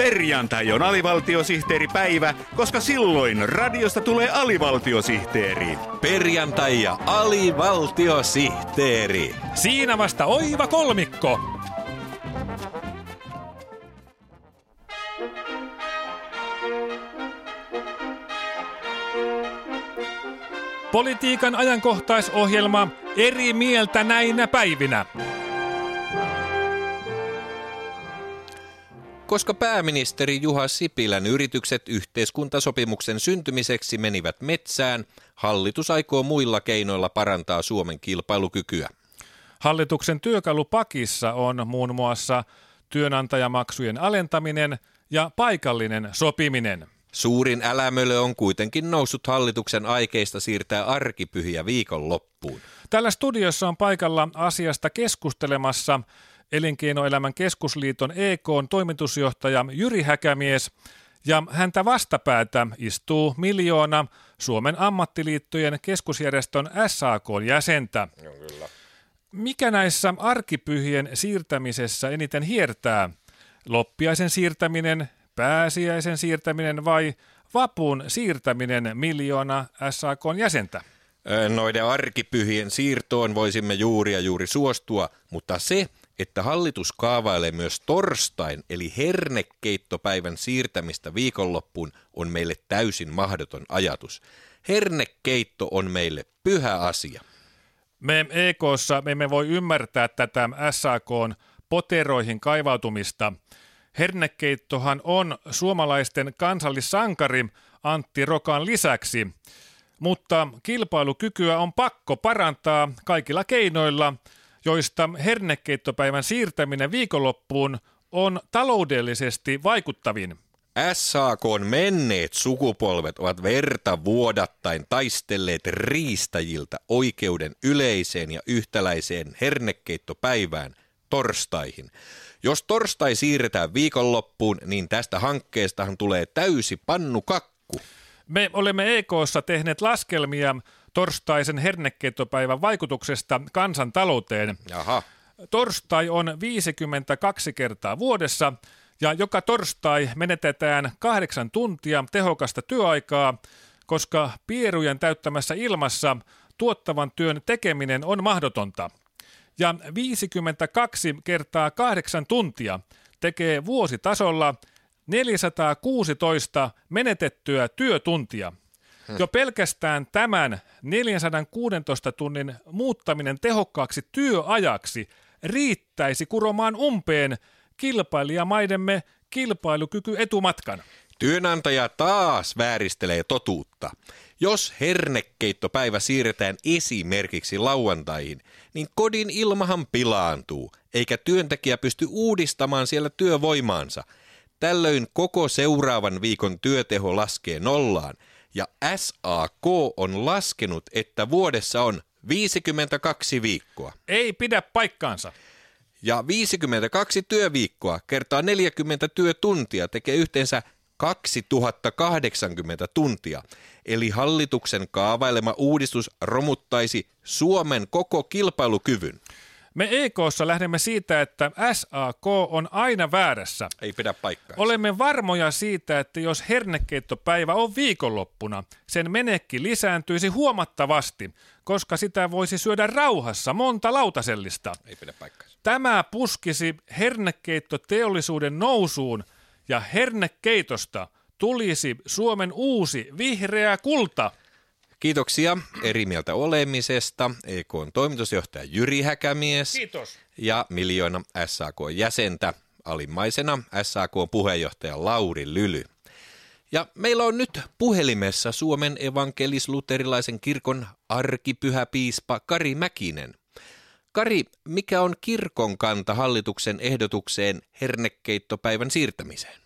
Perjantai on alivaltiosihteeripäivä, koska silloin radiosta tulee alivaltiosihteeri. Perjantai ja alivaltiosihteeri. Siinä vasta oiva kolmikko. Politiikan ajankohtaisohjelma eri mieltä näinä päivinä. Koska pääministeri Juha Sipilän yritykset yhteiskuntasopimuksen syntymiseksi menivät metsään, hallitus aikoo muilla keinoilla parantaa Suomen kilpailukykyä. Hallituksen työkalupakissa on muun muassa työnantajamaksujen alentaminen ja paikallinen sopiminen. Suurin älämölö on kuitenkin noussut hallituksen aikeista siirtää arkipyhiä viikonloppuun. Tällä studiossa on paikalla asiasta keskustelemassa Elinkeinoelämän keskusliiton EK toimitusjohtaja Jyri Häkämies ja häntä vastapäätä istuu miljoona Suomen ammattiliittojen keskusjärjestön SAK jäsentä. No, kyllä. Mikä näissä arkipyhien siirtämisessä eniten hiertää? Loppiaisen siirtäminen, pääsiäisen siirtäminen vai vapun siirtäminen miljoona SAK jäsentä? Noiden arkipyhien siirtoon voisimme juuri ja juuri suostua, mutta se, että hallitus kaavailee myös torstain eli hernekeittopäivän siirtämistä viikonloppuun on meille täysin mahdoton ajatus. Hernekeitto on meille pyhä asia. Me EKssa me emme voi ymmärtää tätä SAKn poteroihin kaivautumista. Hernekeittohan on suomalaisten kansallissankari Antti Rokan lisäksi, mutta kilpailukykyä on pakko parantaa kaikilla keinoilla – joista hernekeittopäivän siirtäminen viikonloppuun on taloudellisesti vaikuttavin. SAK on menneet sukupolvet ovat verta vuodattain taistelleet riistäjiltä oikeuden yleiseen ja yhtäläiseen hernekeittopäivään torstaihin. Jos torstai siirretään viikonloppuun, niin tästä hankkeestahan tulee täysi pannukakku. Me olemme EKssa tehneet laskelmia torstaisen hernekeittopäivän vaikutuksesta kansantalouteen. Jaha. Torstai on 52 kertaa vuodessa ja joka torstai menetetään kahdeksan tuntia tehokasta työaikaa, koska pierujen täyttämässä ilmassa tuottavan työn tekeminen on mahdotonta. Ja 52 kertaa kahdeksan tuntia tekee vuositasolla 416 menetettyä työtuntia. Jo pelkästään tämän 416 tunnin muuttaminen tehokkaaksi työajaksi riittäisi kuromaan umpeen kilpailijamaidemme kilpailukyky etumatkan. Työnantaja taas vääristelee totuutta. Jos hernekeittopäivä siirretään esimerkiksi lauantaihin, niin kodin ilmahan pilaantuu, eikä työntekijä pysty uudistamaan siellä työvoimaansa. Tällöin koko seuraavan viikon työteho laskee nollaan – ja SAK on laskenut, että vuodessa on 52 viikkoa. Ei pidä paikkaansa. Ja 52 työviikkoa kertaa 40 työtuntia tekee yhteensä 2080 tuntia. Eli hallituksen kaavailema uudistus romuttaisi Suomen koko kilpailukyvyn. Me EKssa lähdemme siitä, että SAK on aina väärässä. Ei pidä paikkaa. Olemme varmoja siitä, että jos hernekeittopäivä on viikonloppuna, sen menekki lisääntyisi huomattavasti, koska sitä voisi syödä rauhassa monta lautasellista. Ei pidä paikkaa. Tämä puskisi hernekeittoteollisuuden nousuun ja hernekeitosta tulisi Suomen uusi vihreä kulta – Kiitoksia eri mieltä olemisesta. EK on toimitusjohtaja Jyri Häkämies. Kiitos. Ja miljoona SAK-jäsentä. Alimmaisena SAK-puheenjohtaja Lauri Lyly. Ja meillä on nyt puhelimessa Suomen evankelis-luterilaisen kirkon arkipyhäpiispa Kari Mäkinen. Kari, mikä on kirkon kanta hallituksen ehdotukseen hernekeittopäivän siirtämiseen?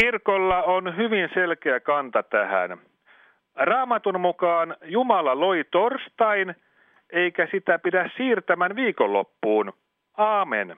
Kirkolla on hyvin selkeä kanta tähän. Raamatun mukaan Jumala loi torstain, eikä sitä pidä siirtämään viikonloppuun. Aamen.